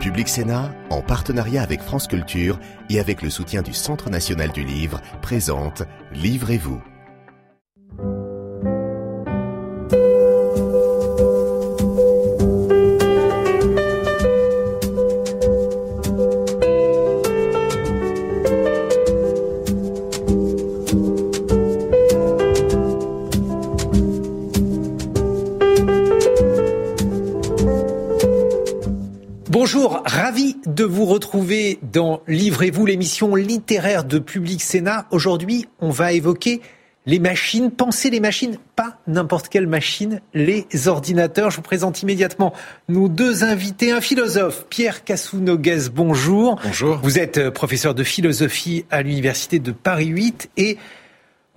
Public Sénat, en partenariat avec France Culture et avec le soutien du Centre national du livre, présente Livrez-vous. Vous retrouver dans Livrez-vous, l'émission littéraire de Public Sénat. Aujourd'hui, on va évoquer les machines, penser les machines, pas n'importe quelle machine, les ordinateurs. Je vous présente immédiatement nos deux invités. Un philosophe, Pierre Cassounoguez, bonjour. Bonjour. Vous êtes euh, professeur de philosophie à l'Université de Paris 8 et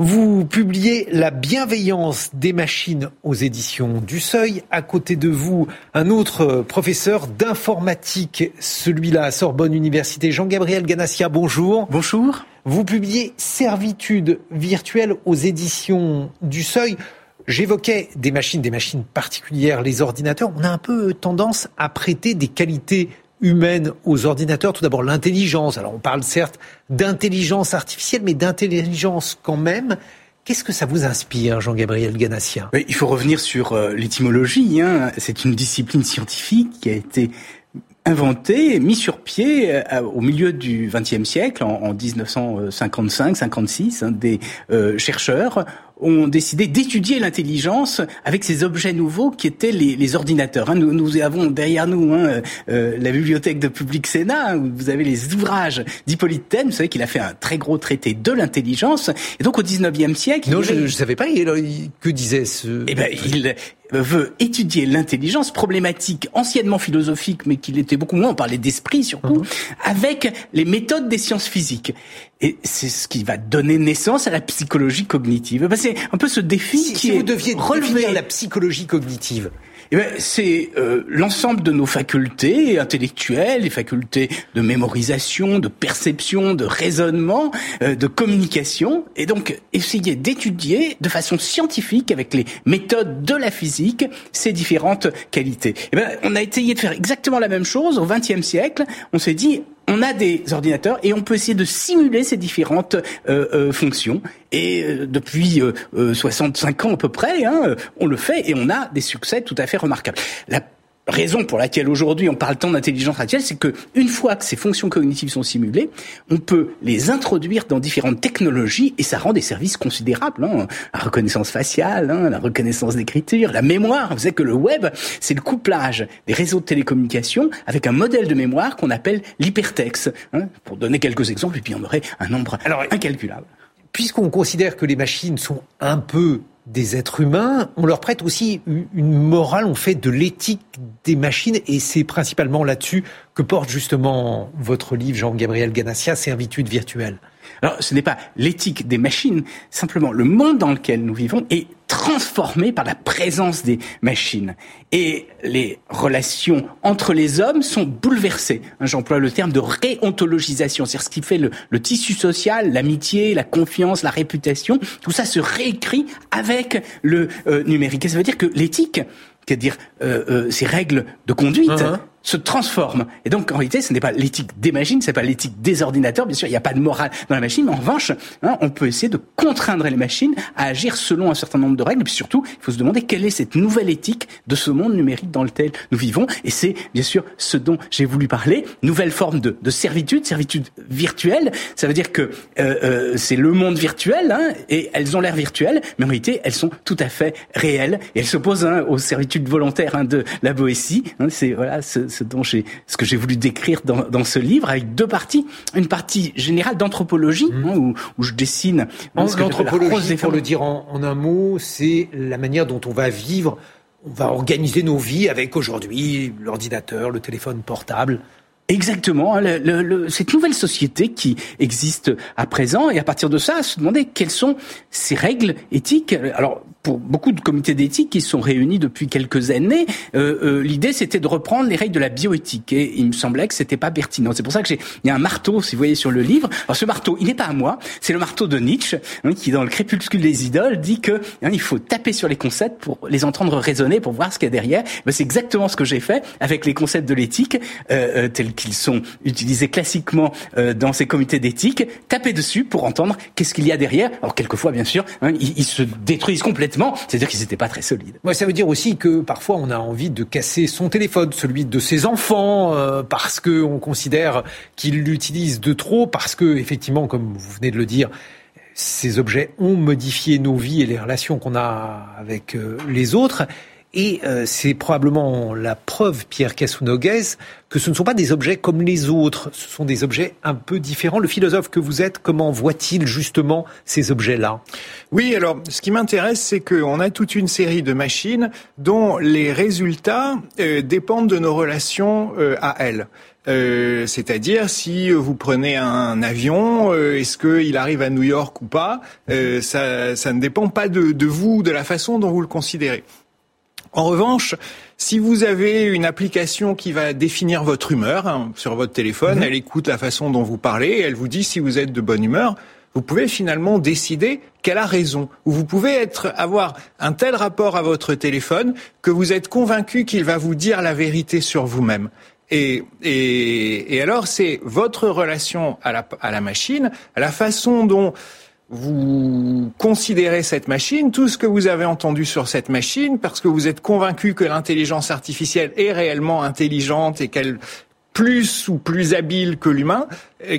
vous publiez La bienveillance des machines aux éditions du Seuil. À côté de vous, un autre professeur d'informatique, celui-là à Sorbonne Université, Jean-Gabriel Ganassia. Bonjour. Bonjour. Vous publiez Servitude virtuelle aux éditions du Seuil. J'évoquais des machines, des machines particulières, les ordinateurs. On a un peu tendance à prêter des qualités humaine aux ordinateurs. Tout d'abord, l'intelligence. Alors, on parle certes d'intelligence artificielle, mais d'intelligence quand même. Qu'est-ce que ça vous inspire, Jean-Gabriel Ganassia Il faut revenir sur euh, l'étymologie. Hein. C'est une discipline scientifique qui a été inventée, mise sur pied euh, au milieu du XXe siècle, en, en 1955-56. Hein, des euh, chercheurs ont décidé d'étudier l'intelligence avec ces objets nouveaux qui étaient les, les ordinateurs. Hein. Nous, nous, avons derrière nous hein, euh, la bibliothèque de Public Sénat, où vous avez les ouvrages d'Hippolyte Taine. Vous savez qu'il a fait un très gros traité de l'intelligence. Et donc au 19e siècle... Non, je ne savais pas. Que disait ce... Eh ben, il, veut étudier l'intelligence problématique anciennement philosophique, mais qu'il était beaucoup moins, on parlait d'esprit surtout, uh-huh. avec les méthodes des sciences physiques. Et c'est ce qui va donner naissance à la psychologie cognitive. Ben, c'est un peu ce défi si, qui si est vous deviez relever la psychologie cognitive. Eh ben, c'est euh, l'ensemble de nos facultés intellectuelles, les facultés de mémorisation, de perception, de raisonnement, euh, de communication, et donc essayer d'étudier de façon scientifique, avec les méthodes de la physique, ces différentes qualités. Eh ben, on a essayé de faire exactement la même chose au XXe siècle. On s'est dit, on a des ordinateurs et on peut essayer de simuler ces différentes euh, euh, fonctions. Et euh, depuis 65 ans à peu près, hein, on le fait et on a des succès tout à fait remarquables. Raison pour laquelle aujourd'hui on parle tant d'intelligence artificielle, c'est que une fois que ces fonctions cognitives sont simulées, on peut les introduire dans différentes technologies et ça rend des services considérables. Hein. La reconnaissance faciale, hein, la reconnaissance d'écriture, la mémoire. Vous savez que le web, c'est le couplage des réseaux de télécommunications avec un modèle de mémoire qu'on appelle l'hypertexte. Hein. Pour donner quelques exemples, et puis on aurait un nombre Alors, incalculable. Puisqu'on considère que les machines sont un peu des êtres humains, on leur prête aussi une morale, on fait de l'éthique des machines, et c'est principalement là-dessus que porte justement votre livre, Jean-Gabriel Ganassia, Servitude virtuelle. Alors, ce n'est pas l'éthique des machines, simplement le monde dans lequel nous vivons est transformé par la présence des machines. Et les relations entre les hommes sont bouleversées. J'emploie le terme de réontologisation, c'est-à-dire ce qui fait le, le tissu social, l'amitié, la confiance, la réputation, tout ça se réécrit avec le euh, numérique. Et ça veut dire que l'éthique, c'est-à-dire euh, euh, ces règles de conduite, uh-huh se transforme. Et donc, en réalité, ce n'est pas l'éthique des machines, c'est pas l'éthique des ordinateurs. Bien sûr, il n'y a pas de morale dans la machine, mais en revanche, hein, on peut essayer de contraindre les machines à agir selon un certain nombre de règles. Et puis surtout, il faut se demander quelle est cette nouvelle éthique de ce monde numérique dans lequel nous vivons. Et c'est, bien sûr, ce dont j'ai voulu parler. Nouvelle forme de, de servitude, servitude virtuelle. Ça veut dire que euh, euh, c'est le monde virtuel, hein, et elles ont l'air virtuelles, mais en réalité, elles sont tout à fait réelles. Et elles s'opposent hein, aux servitudes volontaires hein, de la Boétie. Hein, c'est voilà, ce, ce, dont j'ai, ce que j'ai voulu décrire dans, dans, ce livre, avec deux parties. Une partie générale d'anthropologie, mmh. hein, où, où, je dessine. L'anthropologie, pour le dire en, en un mot, c'est la manière dont on va vivre, on va organiser nos vies avec aujourd'hui l'ordinateur, le téléphone portable. Exactement, hein, le, le, cette nouvelle société qui existe à présent, et à partir de ça, se demander quelles sont ces règles éthiques. Alors, pour beaucoup de comités d'éthique qui sont réunis depuis quelques années, euh, euh, l'idée c'était de reprendre les règles de la bioéthique et il me semblait que c'était pas pertinent. C'est pour ça que j'ai il y a un marteau, si vous voyez sur le livre. Alors ce marteau, il n'est pas à moi, c'est le marteau de Nietzsche hein, qui dans le crépuscule des idoles dit que hein, il faut taper sur les concepts pour les entendre résonner, pour voir ce qu'il y a derrière. Ben, c'est exactement ce que j'ai fait avec les concepts de l'éthique euh, euh tels qu'ils sont utilisés classiquement euh, dans ces comités d'éthique. Taper dessus pour entendre qu'est-ce qu'il y a derrière. Alors quelquefois, bien sûr, hein, ils se détruisent complètement, c'est-à-dire qu'ils n'étaient pas très solides. Moi, ça veut dire aussi que parfois on a envie de casser son téléphone, celui de ses enfants, euh, parce que on considère qu'il l'utilise de trop, parce que effectivement, comme vous venez de le dire, ces objets ont modifié nos vies et les relations qu'on a avec euh, les autres. Et euh, c'est probablement la preuve, Pierre Casounogues, que ce ne sont pas des objets comme les autres, ce sont des objets un peu différents. Le philosophe que vous êtes, comment voit-il justement ces objets-là? Oui, alors ce qui m'intéresse, c'est qu'on a toute une série de machines dont les résultats euh, dépendent de nos relations euh, à elles. Euh, c'est-à-dire si vous prenez un avion, euh, est-ce qu'il arrive à New York ou pas? Euh, ça, ça, ne dépend pas de, de vous, de la façon dont vous le considérez. En revanche, si vous avez une application qui va définir votre humeur hein, sur votre téléphone, mmh. elle écoute la façon dont vous parlez, elle vous dit si vous êtes de bonne humeur, vous pouvez finalement décider qu'elle a raison. Ou vous pouvez être, avoir un tel rapport à votre téléphone que vous êtes convaincu qu'il va vous dire la vérité sur vous-même. Et, et, et, alors, c'est votre relation à la, à la machine, à la façon dont vous considérez cette machine, tout ce que vous avez entendu sur cette machine, parce que vous êtes convaincu que l'intelligence artificielle est réellement intelligente et qu'elle plus ou plus habile que l'humain,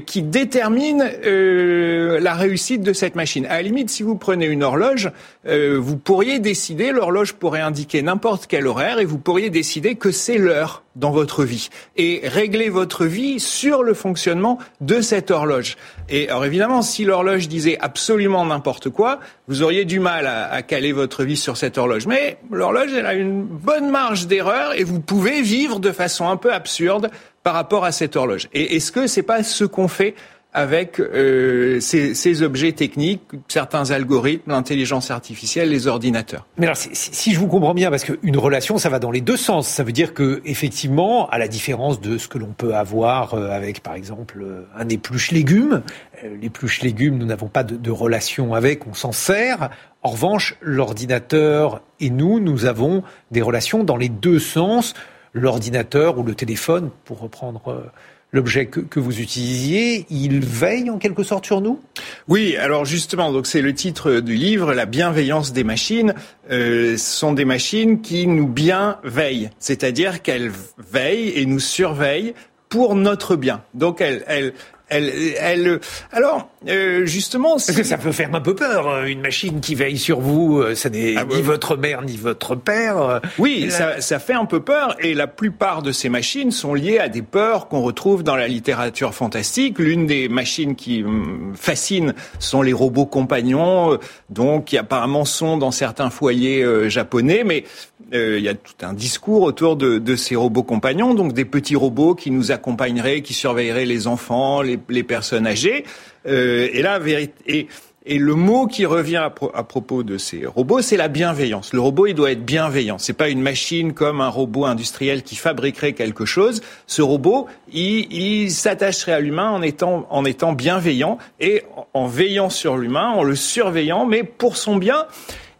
qui détermine euh, la réussite de cette machine. À la limite, si vous prenez une horloge, euh, vous pourriez décider, l'horloge pourrait indiquer n'importe quel horaire, et vous pourriez décider que c'est l'heure dans votre vie, et régler votre vie sur le fonctionnement de cette horloge. Et alors évidemment, si l'horloge disait absolument n'importe quoi, vous auriez du mal à, à, caler votre vie sur cette horloge. Mais l'horloge, elle a une bonne marge d'erreur, et vous pouvez vivre de façon un peu absurde par rapport à cette horloge. Et est-ce que c'est pas ce qu'on fait avec euh, ces, objets techniques, certains algorithmes, l'intelligence artificielle, les ordinateurs. Mais alors, si, je vous comprends bien, parce qu'une relation, ça va dans les deux sens. Ça veut dire que, effectivement, à la différence de ce que l'on peut avoir euh, avec, par exemple, un épluche légumes, euh, l'épluche légumes, nous n'avons pas de, relation avec, on s'en sert. En revanche, l'ordinateur et nous, nous avons des relations dans les deux sens l'ordinateur ou le téléphone, pour reprendre euh, l'objet que, que, vous utilisiez, il veille en quelque sorte sur nous? Oui, alors justement, donc c'est le titre du livre, la bienveillance des machines. Euh, sont des machines qui nous bien veillent, c'est-à-dire qu'elles veillent et nous surveillent pour notre bien. Donc elles, elles, elle, elle, alors, euh, justement... Parce que ça peut faire un peu peur, hein, une machine qui veille sur vous, euh, ça n'est ah, ni votre mère ni votre père. Oui, ça, ça fait un peu peur, et la plupart de ces machines sont liées à des peurs qu'on retrouve dans la littérature fantastique. L'une des machines qui hum, fascine sont les robots compagnons, euh, donc qui apparemment sont dans certains foyers euh, japonais, mais euh, il y a tout un discours autour de, de, ces robots compagnons, donc des petits robots qui nous accompagneraient, qui surveilleraient les enfants, les, les personnes âgées. Euh, et là, et, et le mot qui revient à, pro à propos de ces robots, c'est la bienveillance. Le robot, il doit être bienveillant. C'est pas une machine comme un robot industriel qui fabriquerait quelque chose. Ce robot, il, il s'attacherait à l'humain en étant, en étant bienveillant et en veillant sur l'humain, en le surveillant, mais pour son bien.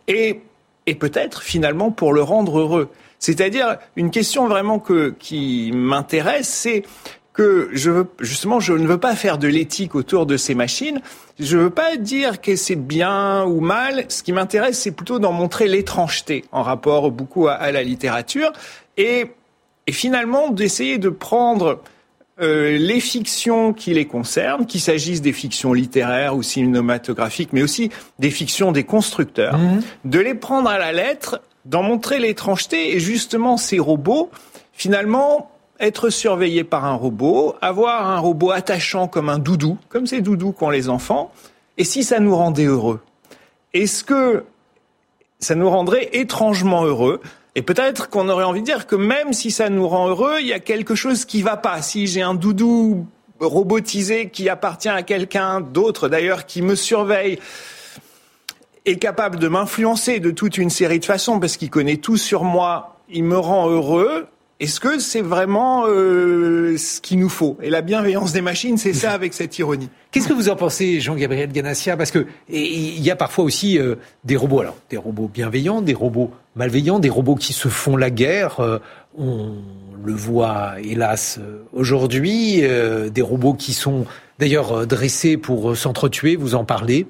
Et et peut-être finalement pour le rendre heureux. C'est-à-dire une question vraiment que, qui m'intéresse, c'est que je veux justement je ne veux pas faire de l'éthique autour de ces machines. Je ne veux pas dire que c'est bien ou mal. Ce qui m'intéresse, c'est plutôt d'en montrer l'étrangeté en rapport beaucoup à, à la littérature et, et finalement d'essayer de prendre euh, les fictions qui les concernent, qu'il s'agisse des fictions littéraires ou cinématographiques, mais aussi des fictions des constructeurs, mmh. de les prendre à la lettre, d'en montrer l'étrangeté et justement ces robots, finalement, être surveillés par un robot, avoir un robot attachant comme un doudou, comme ces doudous qu'ont les enfants, et si ça nous rendait heureux? Est-ce que ça nous rendrait étrangement heureux? Et peut-être qu'on aurait envie de dire que même si ça nous rend heureux, il y a quelque chose qui va pas. Si j'ai un doudou robotisé qui appartient à quelqu'un d'autre d'ailleurs qui me surveille, est capable de m'influencer de toute une série de façons parce qu'il connaît tout sur moi, il me rend heureux. Est-ce que c'est vraiment euh, ce qu'il nous faut? Et la bienveillance des machines, c'est ça avec cette ironie. Qu'est-ce que vous en pensez, Jean-Gabriel Ganassia? Parce que il y a parfois aussi euh, des robots, alors des robots bienveillants, des robots malveillants, des robots qui se font la guerre. Euh, on le voit, hélas, aujourd'hui, des robots qui sont d'ailleurs dressés pour s'entretuer. Vous en parlez?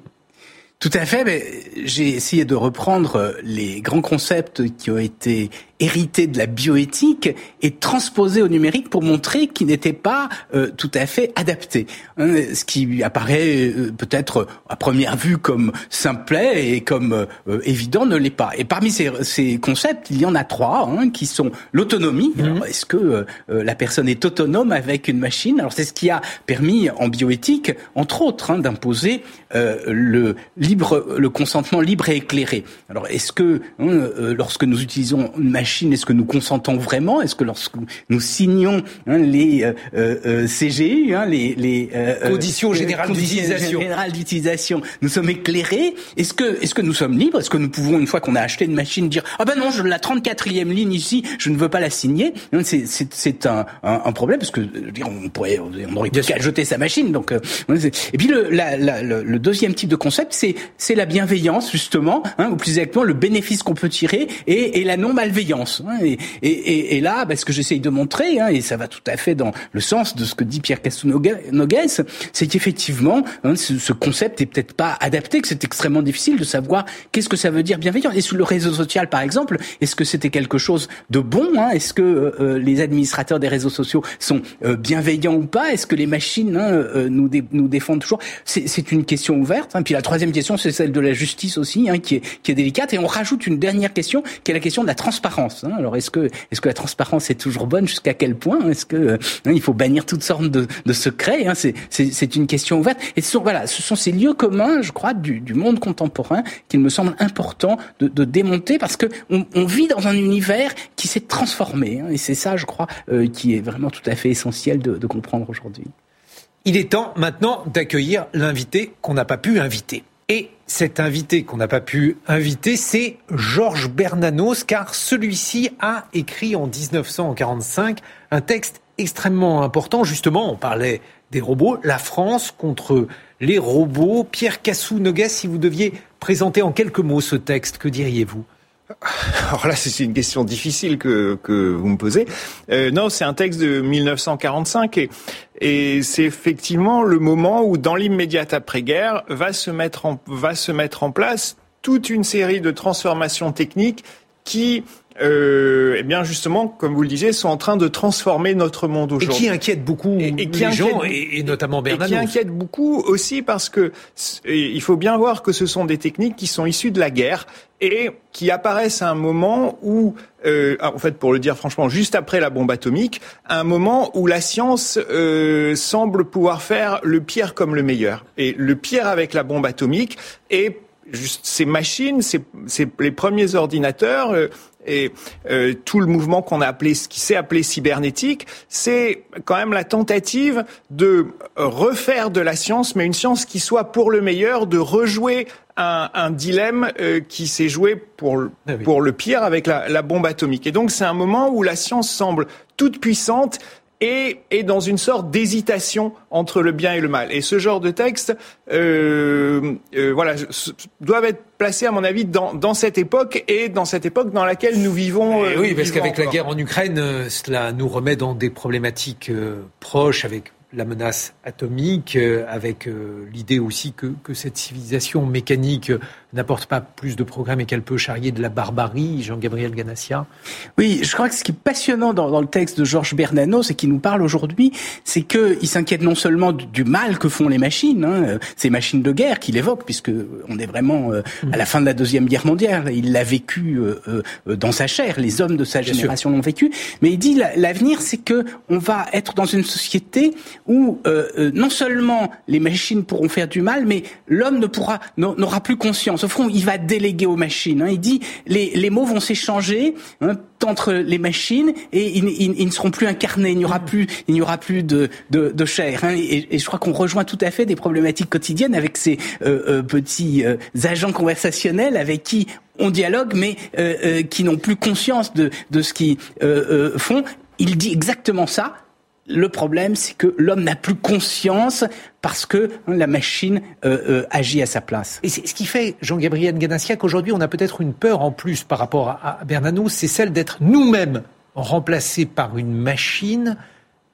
Tout à fait, mais j'ai essayé de reprendre les grands concepts qui ont été hérité de la bioéthique et transposé au numérique pour montrer qu'il n'était pas euh, tout à fait adapté. Hein, ce qui apparaît euh, peut-être à première vue comme simplet et comme euh, évident ne l'est pas. Et parmi ces, ces, concepts, il y en a trois hein, qui sont l'autonomie. Mhm. Est-ce que la personne est autonome avec une machine? Alors c'est ce qui a permis en bioéthique, entre autres, hein, d'imposer le libre, le consentement libre et éclairé. Alors est-ce que lorsque nous utilisons une machine est-ce que nous consentons vraiment? Est-ce que lorsque nous signons hein, les euh, euh, euh CGU, hein, les, les euh, conditions générales d'utilisation, nous sommes éclairés. Est-ce que est-ce que nous sommes libres? Est-ce que nous pouvons une fois qu'on a acheté une machine dire ah ben non, je, la 34e ligne ici, je ne veux pas la signer C'est c'est un, un, un, problème parce que dire, on pourrait on aurait qu'à jeter sa machine. Donc et puis le, la, la, le, deuxième type de concept, c'est c'est la bienveillance justement, hein, ou plus exactement le bénéfice qu'on peut tirer et, et la non malveillance. Hein, et, et, et, là, bah, ce que j'essaye de montrer, hein, et ça va tout à fait dans le sens de ce que dit Pierre Castou-Nogues, c'est qu'effectivement, hein, ce, concept est peut-être pas adapté, que c'est extrêmement difficile de savoir qu'est-ce que ça veut dire bienveillant. Et sur le réseau social, par exemple, est-ce que c'était quelque chose de bon hein? Est-ce que euh, euh, les administrateurs des réseaux sociaux sont euh, bienveillants ou pas? Est-ce que les machines hein, nous, nous défendent toujours? C'est une question ouverte. Puis la troisième question, c'est celle de la justice aussi, qui, est, qui est délicate. Et on rajoute une dernière question, qui est la question de la transparence. Hein. Alors est-ce que est-ce que la transparence est toujours bonne? Jusqu'à quel point? Est-ce que euh, hein, il faut bannir toutes sortes de, secrets hein? C'est une question ouverte. Et ce sont voilà, ce sont ces lieux communs, je crois, du, monde contemporain qu'il me semble important de, démonter parce que on, vit dans un univers qui s'est transformé. Et c'est ça, je crois, euh, qui est vraiment tout à fait essentiel de comprendre aujourd'hui. Il est temps maintenant d'accueillir l'invité qu'on n'a pas pu inviter. Et cet invité qu'on n'a pas pu inviter, c'est Georges Bernanos, car celui-ci a écrit en 1945 un texte extrêmement important. Justement, on parlait des robots, la France contre les robots. Pierre Cassou-Nogues, si vous deviez présenter en quelques mots ce texte, que diriez-vous? Alors là, c'est une question difficile que, que vous me posez. Euh, non, c'est un texte de 1945 et, et c'est effectivement le moment où, dans l'immédiate après-guerre, va se mettre en va se mettre en place toute une série de transformations techniques qui euh, eh bien justement, comme vous le disiez, sont en train de transformer notre monde aujourd'hui. Et qui inquiète beaucoup et, et qui les gens, et, notamment Bernanos. Et qui inquiète beaucoup aussi parce que il faut bien voir que ce sont des techniques qui sont issues de la guerre et qui apparaissent à un moment où, euh, en fait, pour le dire franchement, juste après la bombe atomique, à un moment où la science euh, semble pouvoir faire le pire comme le meilleur. Et le pire avec la bombe atomique est ces machines, ces, les premiers ordinateurs. Euh, et euh, tout le mouvement qu'on a appelé, ce qui s'est appelé cybernétique, c'est quand même la tentative de refaire de la science, mais une science qui soit pour le meilleur, de rejouer un, un dilemme euh, qui s'est joué pour, ah pour le pire avec la, la bombe atomique. Et donc c'est un moment où la science semble toute puissante, et, dans une sorte d'hésitation entre le bien et le mal. Et ce genre de textes, euh, euh, voilà, doivent être placés à mon avis dans, dans, cette époque et dans cette époque dans laquelle nous vivons. Euh, oui, parce qu'avec la guerre en Ukraine, euh, cela nous remet dans des problématiques euh, proches avec la menace atomique, avec l'idée aussi que, que, cette civilisation mécanique n'apporte pas plus de progrès mais qu'elle peut charrier de la barbarie, Jean-Gabriel Ganassia Oui, je crois que ce qui est passionnant dans, dans le texte de Georges Bernanos et qui nous parle aujourd'hui, c'est qu'il s'inquiète non seulement du, mal que font les machines, hein, ces machines de guerre qu'il évoque, puisque on est vraiment euh, à la fin de la Deuxième Guerre mondiale, il l'a vécu euh, euh, dans sa chair, les hommes de sa génération l'ont vécu, mais il dit l'avenir c'est que on va être dans une société où non seulement les machines pourront faire du mal, mais l'homme ne pourra n'aura plus conscience fond, il va déléguer aux machines. Hein. Il dit les, les mots vont s'échanger hein, entre les machines et ils, ils, ne seront plus incarnés. Il n'y aura mm. plus, il n'y aura plus de, de, de chair. Hein. Et, et, je crois qu'on rejoint tout à fait des problématiques quotidiennes avec ces euh, euh, petits euh, agents conversationnels avec qui on dialogue, mais euh, euh, qui n'ont plus conscience de, de ce qu'ils euh, font. Il dit exactement ça. Le problème, c'est que l'homme n'a plus conscience parce que hein, la machine agit à sa place. Et c'est ce qui fait, Jean-Gabriel Ganassia, qu'aujourd'hui, on a peut-être une peur en plus par rapport à, à Bernanos, c'est celle d'être nous-mêmes remplacés par une machine.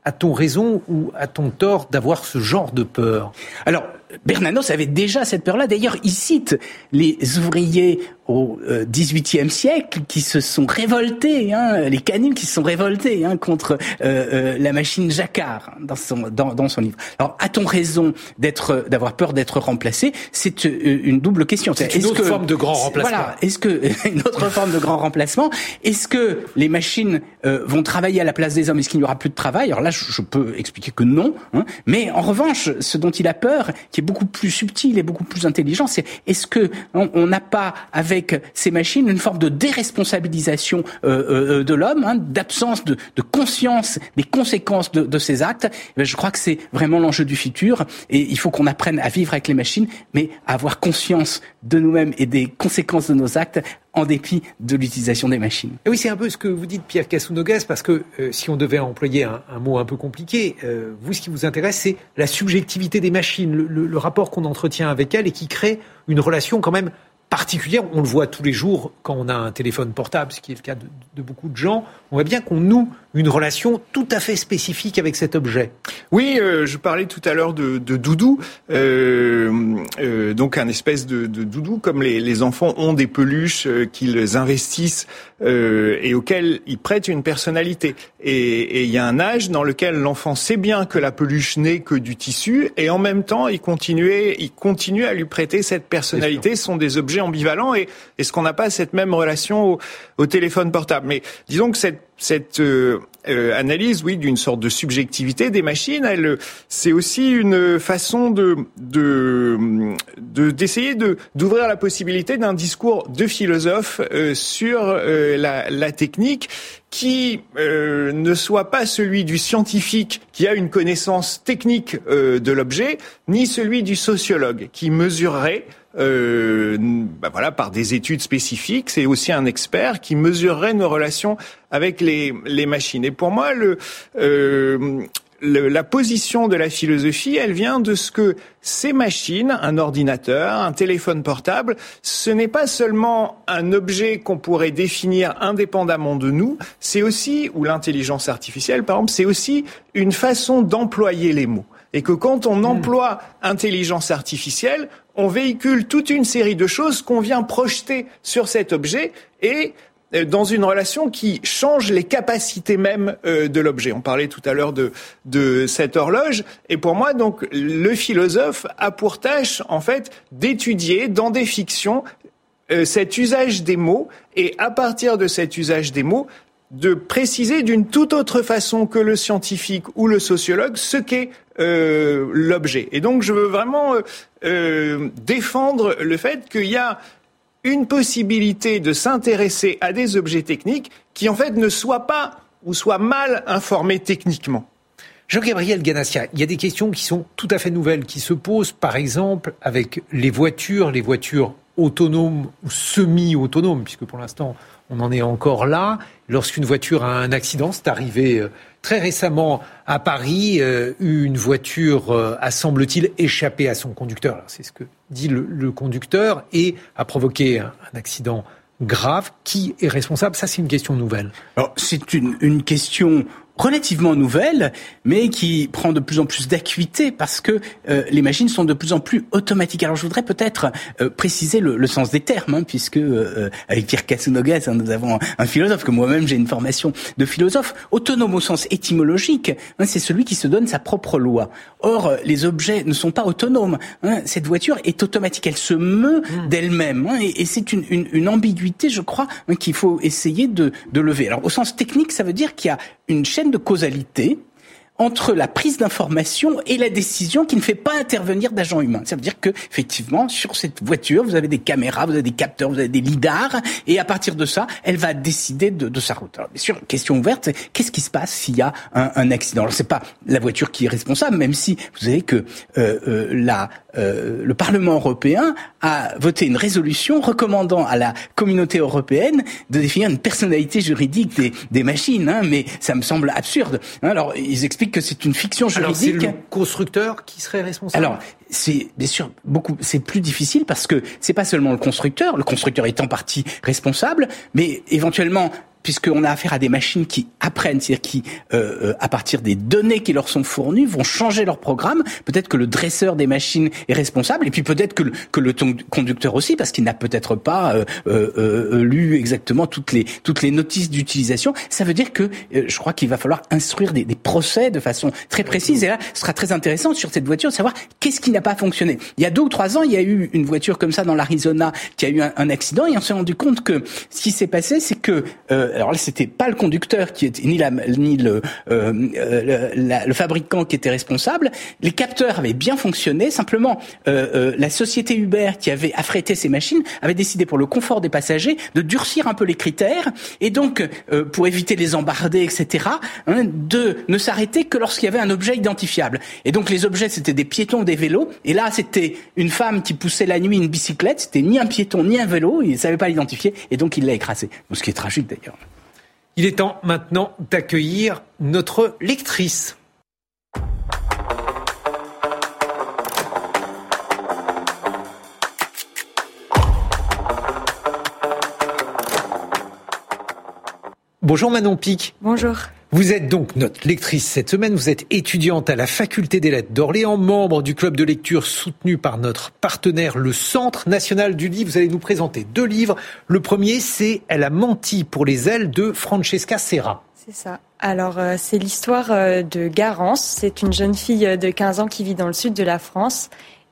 A-t-on raison ou a-t-on tort d'avoir ce genre de peur? Alors, Bernanos avait déjà cette peur-là. D'ailleurs, il cite les ouvriers au XVIIIe euh, siècle qui se sont révoltés, hein, les canimes qui se sont révoltés hein, contre euh, euh, la machine Jacquard dans son dans, dans son livre. Alors a-t-on raison d'être d'avoir peur d'être remplacé? C'est une double question. C'est une autre forme de grand remplacement. Voilà. Est-ce que une autre forme de grand remplacement? Est-ce que les machines vont travailler à la place des hommes? Est-ce qu'il n'y aura plus de travail? Alors là, je, peux expliquer que non. Hein. Mais en revanche, ce dont il a peur, qui est beaucoup plus subtil et beaucoup plus intelligent, c'est est-ce que on n'a pas avec ces machines une forme de déresponsabilisation euh, euh, de l'homme, hein, d'absence de, de, conscience des conséquences de, de ces actes? Eh je crois que c'est vraiment l'enjeu du futur et il faut qu'on apprenne à vivre avec les machines, mais à avoir conscience de nous-mêmes et des conséquences de nos actes en dépit de l'utilisation des machines. Et oui, c'est un peu ce que vous dites, Pierre Cassounogas, parce que euh, si on devait employer un, mot un peu compliqué, vous, ce qui vous intéresse, c'est la subjectivité des machines, le, rapport qu'on entretient avec elles et qui crée une relation quand même particulière. On le voit tous les jours quand on a un téléphone portable, ce qui est le cas de, de beaucoup de gens. On voit bien qu'on noue une relation tout à fait spécifique avec cet objet. Oui, euh, je parlais tout à l'heure de, de, doudou, euh, euh, donc un espèce de, de doudou, comme les, les, enfants ont des peluches euh, qu'ils investissent euh, et auxquelles ils prêtent une personnalité. Et il y a un âge dans lequel l'enfant sait bien que la peluche n'est que du tissu, et en même temps, il continue, il continue à lui prêter cette personnalité. Ce sont des objets ambivalents, et est-ce qu'on n'a pas cette même relation au, au téléphone portable Mais disons que cette cette euh, euh, analyse, oui, d'une sorte de subjectivité des machines, elle, c'est aussi une façon de d'essayer de, d'ouvrir la possibilité d'un discours de philosophe euh, sur la, technique qui ne soit pas celui du scientifique qui a une connaissance technique de l'objet, ni celui du sociologue qui mesurerait euh, bah voilà, par des études spécifiques. C'est aussi un expert qui mesurerait nos relations avec les, machines. Et pour moi, le, euh, la position de la philosophie, elle vient de ce que ces machines, un ordinateur, un téléphone portable, ce n'est pas seulement un objet qu'on pourrait définir indépendamment de nous, c'est aussi, ou l'intelligence artificielle par exemple, c'est aussi une façon d'employer les mots et que quand on hmm. emploie intelligence artificielle, on véhicule toute une série de choses qu'on vient projeter sur cet objet et dans une relation qui change les capacités même euh, de l'objet. On parlait tout à l'heure de, cette horloge, et pour moi, donc, le philosophe a pour tâche, en fait, d'étudier dans des fictions euh, cet usage des mots, et à partir de cet usage des mots, de préciser d'une toute autre façon que le scientifique ou le sociologue ce qu'est euh, l'objet. Et donc je veux vraiment euh, euh, défendre le fait qu'il y a une possibilité de s'intéresser à des objets techniques qui en fait ne soient pas ou soient mal informés techniquement. Jean-Gabriel Ganassia, il y a des questions qui sont tout à fait nouvelles, qui se posent par exemple avec les voitures, les voitures autonomes ou semi-autonomes, puisque pour l'instant on en est encore là. Lorsqu'une voiture a un accident, c'est arrivé euh, très récemment à Paris, euh, une voiture euh, a, semble-t-il, échappé à son conducteur. C'est ce que dit le, conducteur et a provoqué un, accident grave. Qui est responsable? Ça, c'est une question nouvelle. c'est une, une question relativement nouvelle, mais qui prend de plus en plus d'acuité parce que euh, les machines sont de plus en plus automatiques. Alors je voudrais peut-être euh, préciser le, le, sens des termes, hein, puisque euh, avec Pierre Katsunogas, hein, nous avons un, philosophe, que moi-même j'ai une formation de philosophe, autonome au sens étymologique, hein, c'est celui qui se donne sa propre loi. Or, les objets ne sont pas autonomes. Hein. Cette voiture est automatique, elle se meut mmh. d'elle-même, hein, et, et c'est une, une, une, ambiguïté, je crois, qu'il faut essayer de, de lever. Alors au sens technique, ça veut dire qu'il y a une chaîne de causalité entre la prise d'information et la décision qui ne fait pas intervenir d'agent humain. Ça veut dire que effectivement sur cette voiture vous avez des caméras, vous avez des capteurs, vous avez des lidars et à partir de ça elle va décider de, de sa route. Alors bien sûr question ouverte qu'est-ce qui se passe s'il y a un, un accident? Alors c'est pas la voiture qui est responsable même si vous savez que euh, euh, la euh, le Parlement européen a voté une résolution recommandant à la communauté européenne de définir une personnalité juridique des, des machines, hein, mais ça me semble absurde. Alors, ils expliquent que c'est une fiction juridique. Alors, c'est le constructeur qui serait responsable. Alors, c'est bien sûr beaucoup, c'est plus difficile parce que c'est pas seulement le constructeur, le constructeur est en partie responsable, mais éventuellement puisqu'on a affaire à des machines qui apprennent, c'est-à-dire qui, euh, euh, à partir des données qui leur sont fournies, vont changer leur programme. Peut-être que le dresseur des machines est responsable, et puis peut-être que, le, que le conducteur aussi, parce qu'il n'a peut-être pas euh, euh, euh, lu exactement toutes les toutes les notices d'utilisation. Ça veut dire que je crois qu'il va falloir instruire des, des, procès de façon très précise. Et là, ce sera très intéressant sur cette voiture de savoir qu'est-ce qui n'a pas fonctionné. Il y a deux ou trois ans, il y a eu une voiture comme ça dans l'Arizona qui a eu un, un, accident, et on s'est rendu compte que ce qui s'est passé, c'est que alors là, c'était pas le conducteur qui était ni la ni le euh, le, le, fabricant qui était responsable. Les capteurs avaient bien fonctionné. Simplement, euh, euh, la société Uber qui avait affrété ces machines avait décidé pour le confort des passagers de durcir un peu les critères et donc euh, pour éviter les embardés, etc. Hein, de ne s'arrêter que lorsqu'il y avait un objet identifiable. Et donc les objets c'était des piétons, des vélos. Et là c'était une femme qui poussait la nuit une bicyclette. C'était ni un piéton ni un vélo. Il ne savait pas l'identifier et donc il l'a écrasé. Ce qui est tragique d'ailleurs. Il est temps maintenant d'accueillir notre lectrice. Bonjour Manon Pic. Bonjour. Vous êtes donc notre lectrice cette semaine. Vous êtes étudiante à la Faculté des Lettres d'Orléans, membre du club de lecture soutenu par notre partenaire, le Centre national du livre. Vous allez nous présenter deux livres. Le premier, c'est Elle a menti pour les ailes de Francesca Serra. C'est ça. Alors, euh, c'est l'histoire euh, de Garance. C'est une jeune fille euh, de 15 ans qui vit dans le sud de la France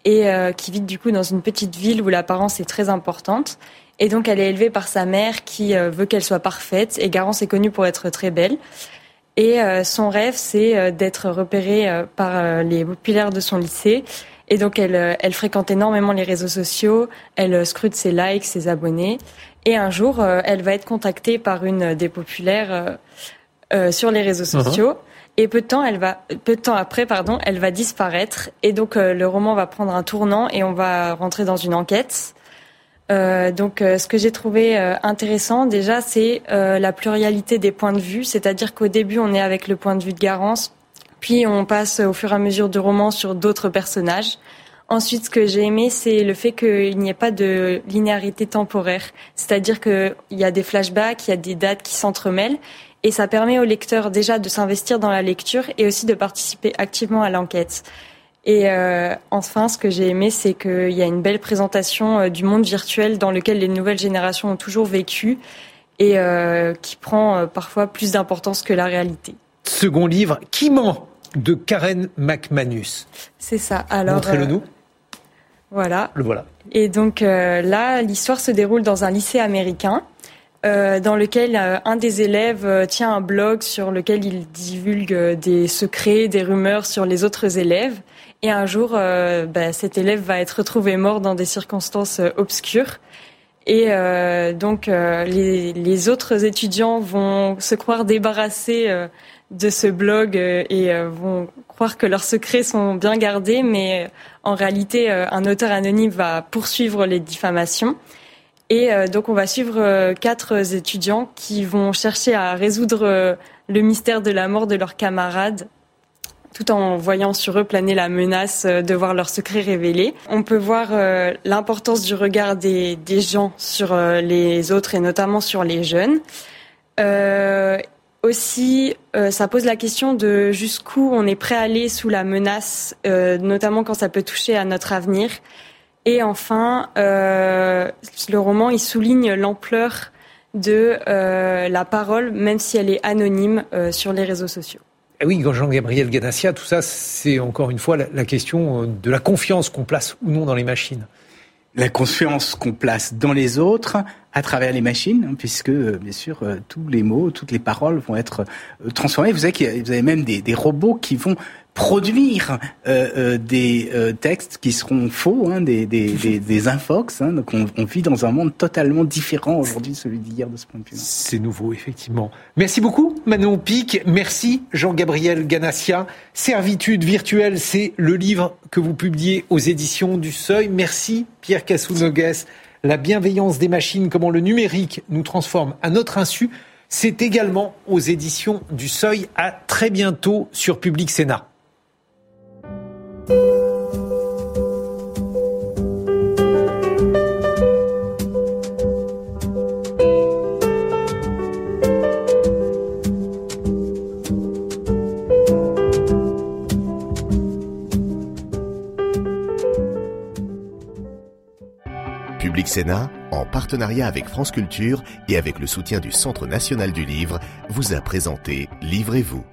et qui vit du coup dans une petite ville où l'apparence est très importante. Et donc, elle est élevée par sa mère qui veut qu'elle soit parfaite. Et Garance est connue pour être très belle. Et son rêve, c'est d'être repérée par les populaires de son lycée. Et donc, elle, elle fréquente énormément les réseaux sociaux. Elle scrute ses likes, ses abonnés. Et un jour, elle va être contactée par une des populaires euh, sur les réseaux uh-huh. sociaux. Et peu de temps, elle va, peu de temps après, pardon, elle va disparaître. Et donc euh, le roman va prendre un tournant et on va rentrer dans une enquête. Euh, donc, euh, ce que j'ai trouvé intéressant déjà, c'est la pluralité des points de vue. C'est-à-dire qu'au début, on est avec le point de vue de Garance, puis on passe au fur et à mesure du roman sur d'autres personnages. Ensuite, ce que j'ai aimé, c'est le fait qu'il n'y ait pas de linéarité temporaire. C'est-à-dire qu'il y a des flashbacks, il y a des dates qui s'entremêlent, et ça permet au lecteur déjà de s'investir dans la lecture et aussi de participer activement à l'enquête. Et euh, enfin, ce que j'ai aimé, c'est qu'il y a une belle présentation euh, du monde virtuel dans lequel les nouvelles générations ont toujours vécu et euh, qui prend parfois plus d'importance que la réalité. Second livre, Qui ment de Karen McManus. C'est ça. Alors, Montrez-le nous. Voilà. Le voilà. Et donc là, l'histoire se déroule dans un lycée américain. Euh, dans lequel euh, un des élèves euh, tient un blog sur lequel il divulgue des secrets, des rumeurs sur les autres élèves. Et un jour, bah, cet élève va être retrouvé mort dans des circonstances obscures. Et donc, les, autres étudiants vont se croire débarrassés de ce blog et vont croire que leurs secrets sont bien gardés, mais en réalité, un auteur anonyme va poursuivre les diffamations. Et euh, donc on va suivre euh, quatre étudiants qui vont chercher à résoudre euh, le mystère de la mort de leurs camarades tout en voyant sur eux planer la menace de voir leurs secrets révélés. On peut voir l'importance du regard des, gens sur les autres et notamment sur les jeunes. Euh, aussi, ça pose la question de jusqu'où on est prêt à aller sous la menace, notamment quand ça peut toucher à notre avenir. Et enfin, euh, le roman, il souligne l'ampleur de euh, la parole, même si elle est anonyme euh, sur les réseaux sociaux. Eh oui, Jean-Gabriel Ganassia, tout ça, c'est encore une fois la, question de la confiance qu'on place ou non dans les machines. la confiance qu'on place dans les autres à travers les machines, hein, puisque bien sûr tous les mots, toutes les paroles vont être. Vous savez vous avez même des robots qui vont produire euh, euh, des euh, textes qui seront faux, hein, des, des, des, des infox. Hein, donc on, on, vit dans un monde totalement différent aujourd'hui, celui d'hier de ce point de vue. C'est nouveau, effectivement. Merci beaucoup, Manon Pic. Merci, Jean-Gabriel Ganassia. Servitude virtuelle, c'est le livre que vous publiez aux éditions du Seuil. Merci, Pierre Cassounogues. La bienveillance des machines, comment le numérique nous transforme à notre insu. C'est également aux éditions du Seuil. À très bientôt sur Public Sénat. Public Sénat, en partenariat avec France Culture et avec le soutien du Centre national du livre, vous a présenté Livrez-vous